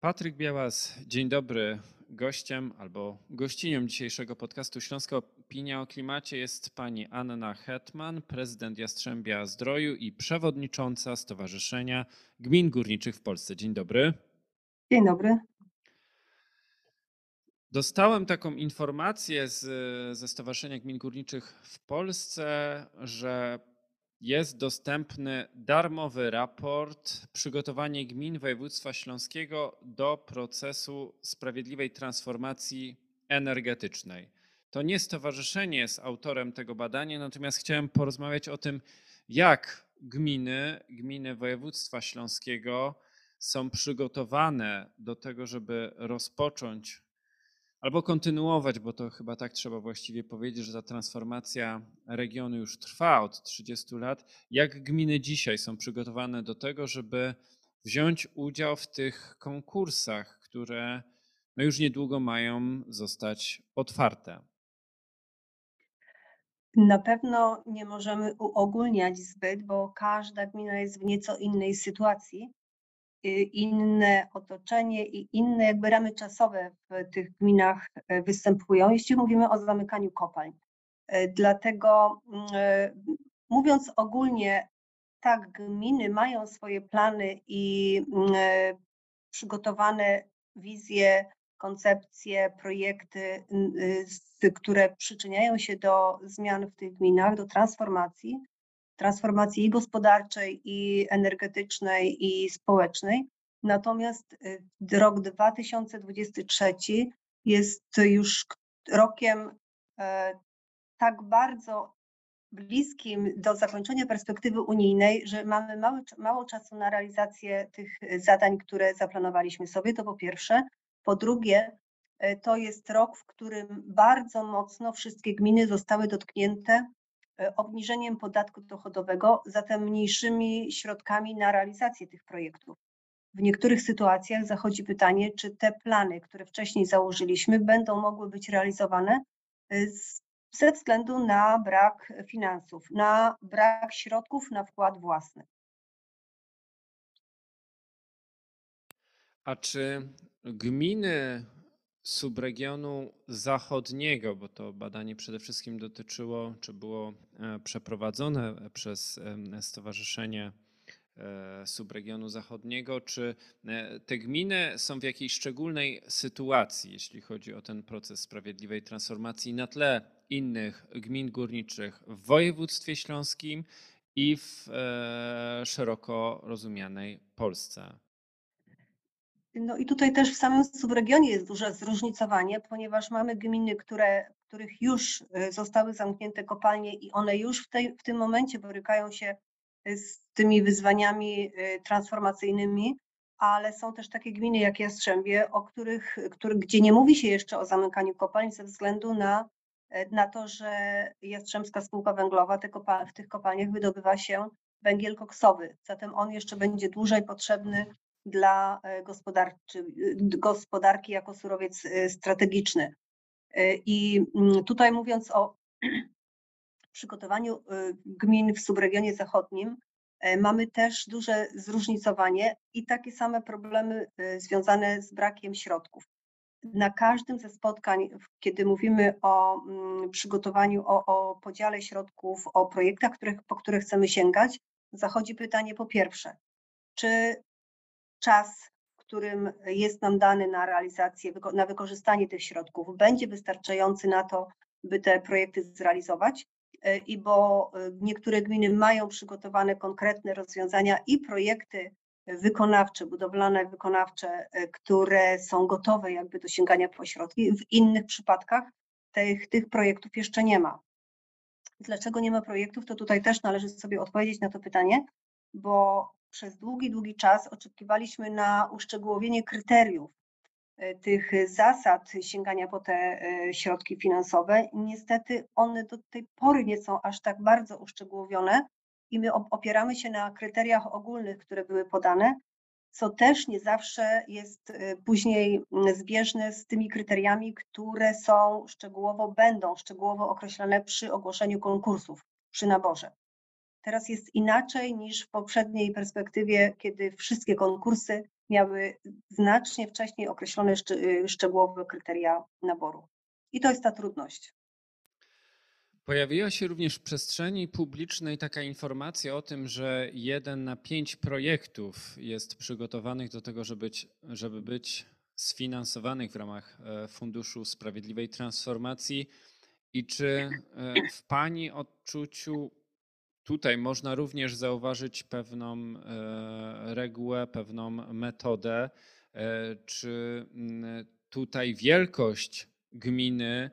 Patryk Białas, dzień dobry. Gościem albo gościnią dzisiejszego podcastu Śląska Opinia o Klimacie jest pani Anna Hetman, prezydent Jastrzębia Zdroju i przewodnicząca Stowarzyszenia Gmin Górniczych w Polsce. Dzień dobry. Dzień dobry. Dostałem taką informację z, ze Stowarzyszenia Gmin Górniczych w Polsce, że jest dostępny darmowy raport Przygotowanie gmin województwa śląskiego do procesu sprawiedliwej transformacji energetycznej. To nie stowarzyszenie jest autorem tego badania, natomiast chciałem porozmawiać o tym, jak gminy, gminy województwa śląskiego są przygotowane do tego, żeby rozpocząć albo kontynuować, bo to chyba tak trzeba właściwie powiedzieć, że ta transformacja regionu już trwa od 30 lat. Jak gminy dzisiaj są przygotowane do tego, żeby wziąć udział w tych konkursach, które no już niedługo mają zostać otwarte? Na pewno nie możemy uogólniać zbyt, bo każda gmina jest w nieco innej sytuacji. Y, inne otoczenie i inne jakby ramy czasowe w tych gminach e, występują, jeśli mówimy o zamykaniu kopalń. E, dlatego mm, e, mówiąc ogólnie, tak, gminy mają swoje plany i mm, przygotowane wizje, koncepcje, projekty, y, które przyczyniają się do zmian w tych gminach, do transformacji transformacji i gospodarczej, i energetycznej, i społecznej. Natomiast y, rok 2023 jest już rokiem e, tak bardzo bliskim do zakończenia perspektywy unijnej, że mamy mało czasu na realizację tych zadań, które zaplanowaliśmy sobie, to po pierwsze. Po drugie, e, to jest rok, w którym bardzo mocno wszystkie gminy zostały dotknięte obniżeniem podatku dochodowego, zatem mniejszymi środkami na realizację tych projektów. W niektórych sytuacjach zachodzi pytanie, czy te plany, które wcześniej założyliśmy, będą mogły być realizowane e, ze względu na brak finansów, na brak środków na wkład własny. A czy gminy subregionu zachodniego, bo to badanie przede wszystkim dotyczyło, czy było e, przeprowadzone przez Stowarzyszenie e, Subregionu Zachodniego, czy e, te gminy są w jakiejś szczególnej sytuacji, jeśli chodzi o ten proces sprawiedliwej transformacji na tle innych gmin górniczych w województwie śląskim i w szeroko rozumianej Polsce? No i tutaj też w samym subregionie jest duże zróżnicowanie, ponieważ mamy gminy, które, których już y, zostały zamknięte kopalnie i one już w, tej, w tym momencie borykają się y, z tymi wyzwaniami y, transformacyjnymi, ale są też takie gminy jak Jastrzębie, o których, który, gdzie nie mówi się jeszcze o zamykaniu kopalń ze względu na, na to, że Jastrzębska Spółka Węglowa te kopal, w tych kopalniach wydobywa się węgiel koksowy, zatem on jeszcze będzie dłużej potrzebny dla e, gospodarki jako surowiec e, strategiczny. E, I mm, tutaj mówiąc o przygotowaniu gmin w subregionie zachodnim, mamy też duże zróżnicowanie i takie same problemy związane z brakiem środków. Na każdym ze spotkań, kiedy mówimy o mm, przygotowaniu, o, o podziale środków, o projektach, których, po które chcemy sięgać, zachodzi pytanie po pierwsze, czy czas, którym jest nam dany na realizację, na wykorzystanie tych środków, będzie wystarczający na to, by te projekty zrealizować. E, I bo e, niektóre gminy mają przygotowane konkretne rozwiązania i projekty wykonawcze, budowlane wykonawcze, e, które są gotowe jakby do sięgania po środki. W innych przypadkach tych, tych projektów jeszcze nie ma. Dlaczego nie ma projektów, to tutaj też należy sobie odpowiedzieć na to pytanie, bo przez długi, długi czas oczekiwaliśmy na uszczegółowienie kryteriów e, tych zasad sięgania po te e, środki finansowe. Niestety one do tej pory nie są aż tak bardzo uszczegółowione i my opieramy się na kryteriach ogólnych, które były podane, co też nie zawsze jest e, później zbieżne z tymi kryteriami, które są szczegółowo, będą szczegółowo określone przy ogłoszeniu konkursów, przy naborze. Teraz jest inaczej niż w poprzedniej perspektywie, kiedy wszystkie konkursy miały znacznie wcześniej określone y, szczegółowe kryteria naboru. I to jest ta trudność. Pojawiła się również w przestrzeni publicznej taka informacja o tym, że jeden na pięć projektów jest przygotowanych do tego, żeby być, żeby być sfinansowanych w ramach e, Funduszu Sprawiedliwej Transformacji. I czy e, w Pani odczuciu tutaj można również zauważyć pewną e, regułę, pewną metodę? Czy tutaj wielkość gminy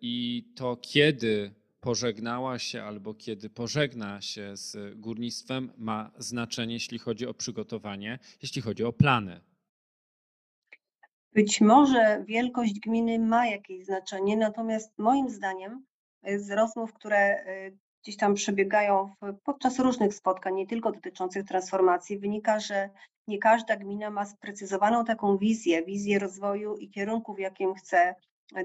i to, kiedy pożegnała się albo kiedy pożegna się z górnictwem, ma znaczenie, jeśli chodzi o przygotowanie, jeśli chodzi o plany? Być może wielkość gminy ma jakieś znaczenie, natomiast moim zdaniem z rozmów, które gdzieś tam przebiegają podczas różnych spotkań, nie tylko dotyczących transformacji, wynika, że nie każda gmina ma sprecyzowaną taką wizję, wizję rozwoju i kierunku, w jakim chce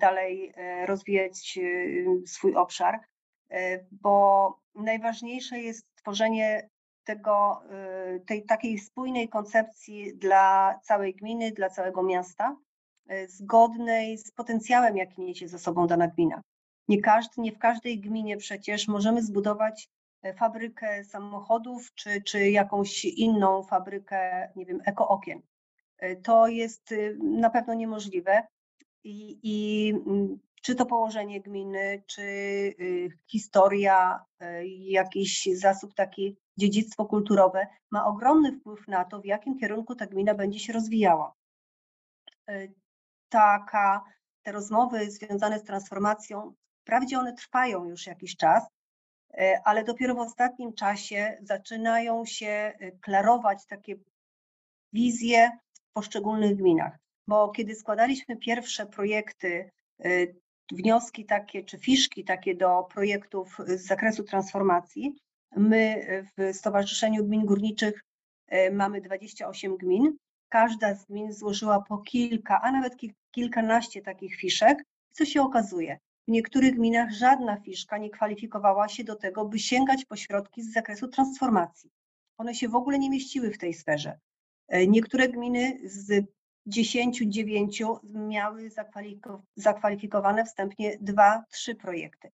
dalej y, rozwijać swój obszar, bo najważniejsze jest tworzenie tego, tej takiej spójnej koncepcji dla całej gminy, dla całego miasta, zgodnej z potencjałem, jaki niesie ze sobą dana gmina. Nie, każdy, nie w każdej gminie przecież możemy zbudować e, fabrykę samochodów czy, czy jakąś inną fabrykę, nie wiem, ekookien. E, to jest y, na pewno niemożliwe i, i mm, czy to położenie gminy, czy historia, e, jakiś zasób taki dziedzictwo kulturowe ma ogromny wpływ na to, w jakim kierunku ta gmina będzie się rozwijała. Taka, te rozmowy związane z transformacją, wprawdzie one trwają już jakiś czas, e, ale dopiero w ostatnim czasie zaczynają się e, klarować takie wizje w poszczególnych gminach. Bo kiedy składaliśmy pierwsze projekty, wnioski takie czy fiszki takie do projektów z zakresu transformacji, My w Stowarzyszeniu Gmin Górniczych e, mamy 28 gmin. Każda z gmin złożyła po kilka, a nawet kilkanaście takich fiszek. Co się okazuje? W niektórych gminach żadna fiszka nie kwalifikowała się do tego, by sięgać po środki z zakresu transformacji. One się w ogóle nie mieściły w tej sferze. E, niektóre gminy z 10, 9 miały zakwalifikowane wstępnie dwa, trzy projekty.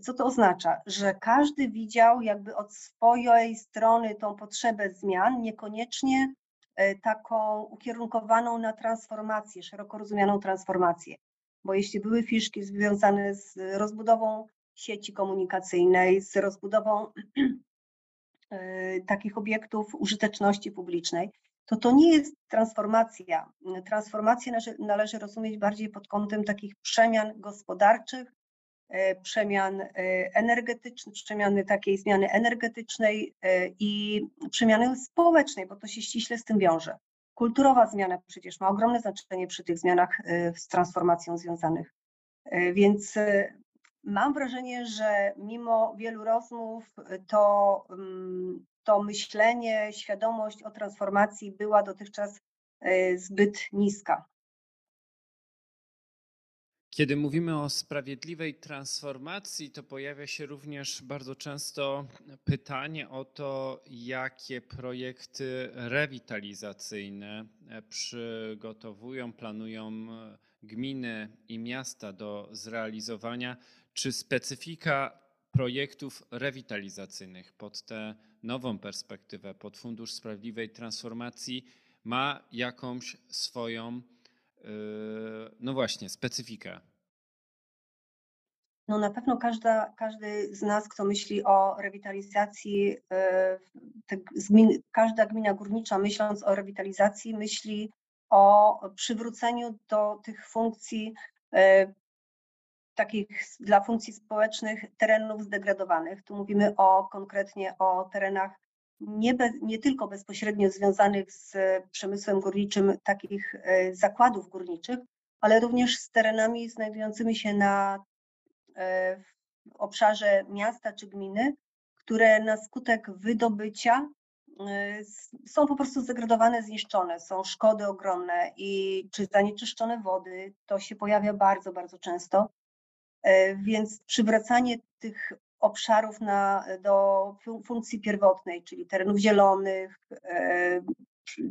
Co to oznacza? Że każdy widział jakby od swojej strony tą potrzebę zmian, niekoniecznie e, taką ukierunkowaną na transformację, szeroko rozumianą transformację. Bo jeśli były fiszki związane z rozbudową sieci komunikacyjnej, z rozbudową e, takich obiektów użyteczności publicznej, to to nie jest transformacja. Transformację należy, rozumieć bardziej pod kątem takich przemian gospodarczych, E, przemian e, energetycznych, przemiany takiej zmiany energetycznej i przemiany społecznej, bo to się ściśle z tym wiąże. Kulturowa zmiana przecież ma ogromne znaczenie przy tych zmianach z transformacją związanych. Więc mam wrażenie, że mimo wielu rozmów, to, mm, to myślenie, świadomość o transformacji była dotychczas zbyt niska. Kiedy mówimy o sprawiedliwej transformacji, to pojawia się również bardzo często pytanie o to, jakie projekty rewitalizacyjne przygotowują, planują gminy i miasta do zrealizowania. Czy specyfika projektów rewitalizacyjnych pod tę nową perspektywę, pod Fundusz Sprawiedliwej Transformacji ma jakąś swoją no właśnie, specyfikę. No na pewno każda, każdy z nas, kto myśli o rewitalizacji, gmin, każda gmina górnicza myśląc o rewitalizacji myśli o przywróceniu do tych funkcji yy, takich dla funkcji społecznych terenów zdegradowanych. Tu mówimy o konkretnie o terenach nie, be, nie tylko bezpośrednio związanych z przemysłem górniczym takich e, zakładów górniczych, ale również z terenami znajdującymi się na e, w obszarze miasta czy gminy, które na skutek wydobycia e, są po prostu zdegradowane, zniszczone, są szkody ogromne i czy zanieczyszczone wody, to się pojawia bardzo, bardzo często. Więc przywracanie tych obszarów na, do funkcji pierwotnej, czyli terenów zielonych,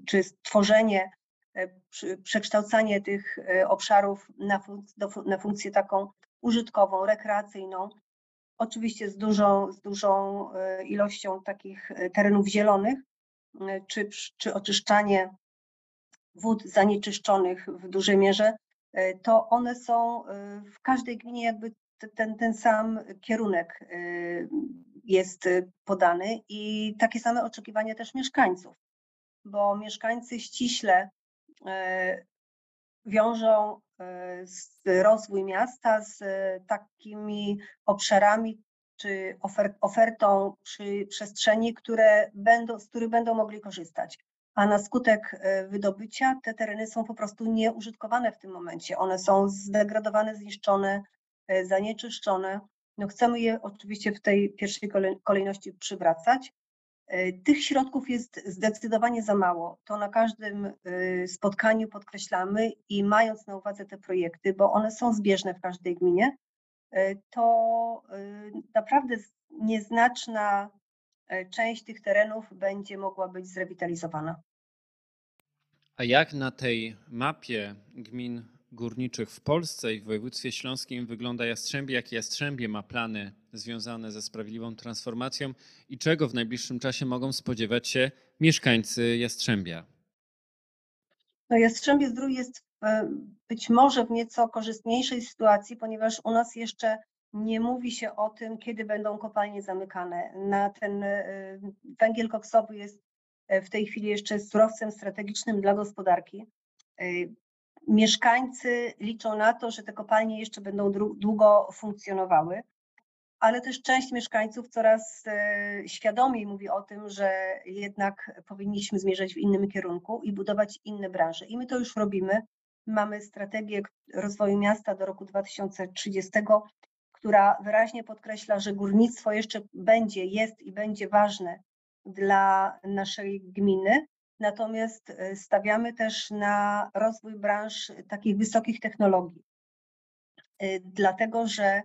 czy stworzenie, przekształcanie tych obszarów na, funk- na funkcję taką użytkową, rekreacyjną. Oczywiście z dużą, z dużą ilością takich terenów zielonych, czy, czy oczyszczanie wód zanieczyszczonych w dużej mierze, e, to one są e, w każdej gminie jakby ten, ten sam kierunek e, jest podany i takie same oczekiwania też mieszkańców, bo mieszkańcy ściśle wiążą rozwój miasta z takimi obszarami czy ofertą przy przestrzeni, które będą, z których będą mogli korzystać a na skutek wydobycia te tereny są po prostu nieużytkowane w tym momencie. One są zdegradowane, zniszczone, zanieczyszczone. No chcemy je oczywiście w tej pierwszej kolejności przywracać. E, tych środków jest zdecydowanie za mało. To na każdym spotkaniu podkreślamy i mając na uwadze te projekty, bo one są zbieżne w każdej gminie, to naprawdę nieznaczna E, część tych terenów będzie mogła być zrewitalizowana. A jak na tej mapie gmin górniczych w Polsce i w województwie śląskim wygląda Jastrzębie? Jakie Jastrzębie ma plany związane ze sprawiedliwą transformacją i czego w najbliższym czasie mogą spodziewać się mieszkańcy Jastrzębia? No Jastrzębie Zdrój jest być może w nieco korzystniejszej sytuacji, ponieważ u nas jeszcze nie mówi się o tym, kiedy będą kopalnie zamykane. Na ten e, węgiel koksowy jest e, w tej chwili jeszcze surowcem strategicznym dla gospodarki. E, mieszkańcy liczą na to, że te kopalnie jeszcze będą długo funkcjonowały, ale też część mieszkańców coraz świadomiej mówi o tym, że jednak powinniśmy zmierzać w innym kierunku i budować inne branże. I my to już robimy. Mamy strategię rozwoju miasta do roku 2030 która wyraźnie podkreśla, że górnictwo jeszcze będzie, jest i będzie ważne dla naszej gminy. Natomiast e, stawiamy też na rozwój branż takich wysokich technologii. E, dlatego, że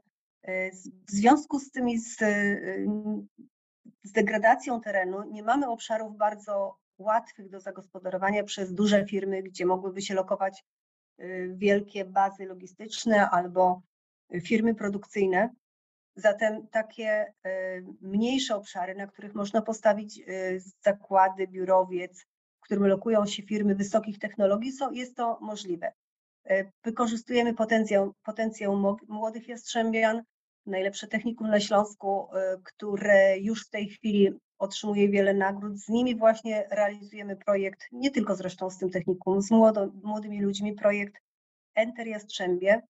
w związku z tymi z, z degradacją terenu nie mamy obszarów bardzo łatwych do zagospodarowania przez duże firmy, gdzie mogłyby się lokować wielkie bazy logistyczne albo firmy produkcyjne. Zatem takie mniejsze obszary, na których można postawić zakłady, biurowiec, którym lokują się firmy wysokich technologii, są, jest to możliwe. E, wykorzystujemy potencjał, potencjał młodych jastrzębian, najlepsze technikum na Śląsku, które już w tej chwili otrzymuje wiele nagród. Z nimi właśnie realizujemy projekt, nie tylko zresztą z tym technikum, z młodo, młodymi ludźmi, projekt Enter Jastrzębie,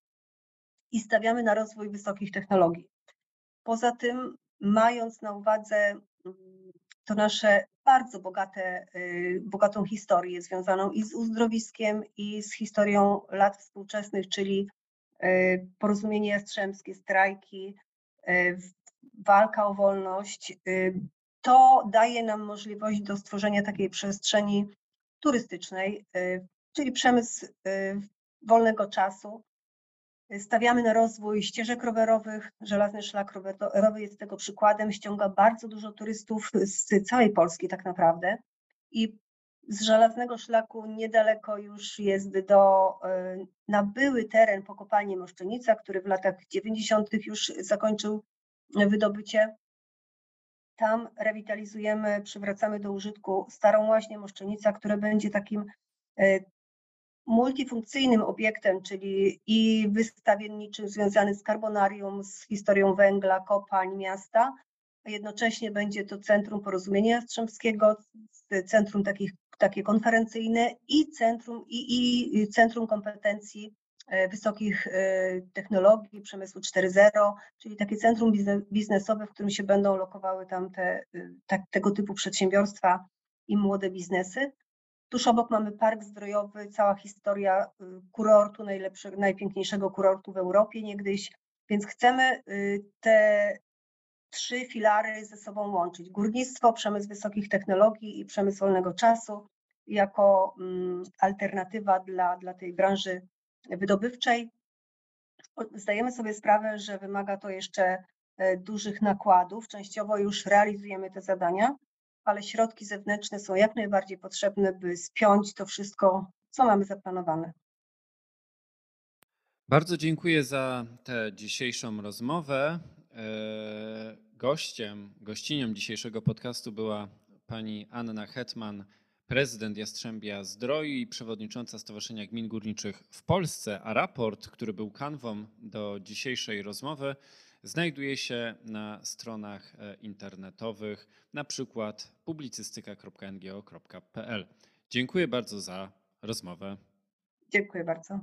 i stawiamy na rozwój wysokich technologii. Poza tym, mając na uwadze mm, to nasze bardzo bogate, y, bogatą historię związaną i z uzdrowiskiem, i z historią lat współczesnych, czyli y, porozumienie jastrzębskie, strajki, y, walka o wolność, to daje nam możliwość do stworzenia takiej przestrzeni turystycznej, czyli przemysł wolnego czasu, Stawiamy na rozwój ścieżek rowerowych. Żelazny Szlak Rowerowy jest tego przykładem. Ściąga bardzo dużo turystów z całej Polski tak naprawdę. I z Żelaznego Szlaku niedaleko już jest do, e, na były teren po kopalni Moszczenica, który w latach 90. już zakończył wydobycie. Tam rewitalizujemy, przywracamy do użytku starą łaźnię Moszczenica, która będzie takim e, multifunkcyjnym obiektem, czyli i wystawienniczym związany z karbonarium, z historią węgla, kopalń, miasta. Jednocześnie będzie to Centrum Porozumienia Jastrzębskiego, centrum takich, takie konferencyjne i centrum, i, i centrum kompetencji e, wysokich e, technologii, przemysłu 4.0, czyli takie centrum biznesowe, w którym się będą lokowały tam te, e, tak, tego typu przedsiębiorstwa i młode biznesy. Tuż obok mamy park zdrojowy, cała historia y, kurortu, najlepszego, najpiękniejszego kurortu w Europie niegdyś, więc chcemy y, te trzy filary ze sobą łączyć. Górnictwo, przemysł wysokich technologii i przemysł wolnego czasu jako mm, alternatywa dla, dla tej branży wydobywczej. Zdajemy sobie sprawę, że wymaga to jeszcze e, dużych nakładów. Częściowo już realizujemy te zadania, ale środki zewnętrzne są jak najbardziej potrzebne, by spiąć to wszystko, co mamy zaplanowane. Bardzo dziękuję za tę dzisiejszą rozmowę. E, Gościem, gościnią dzisiejszego podcastu była pani Anna Hetman, prezydent Jastrzębia Zdroju i przewodnicząca Stowarzyszenia Gmin Górniczych w Polsce, a raport, który był kanwą do dzisiejszej rozmowy, znajduje się na stronach e, internetowych, na przykład publicystyka.ngo.pl. Dziękuję bardzo za rozmowę. Dziękuję bardzo.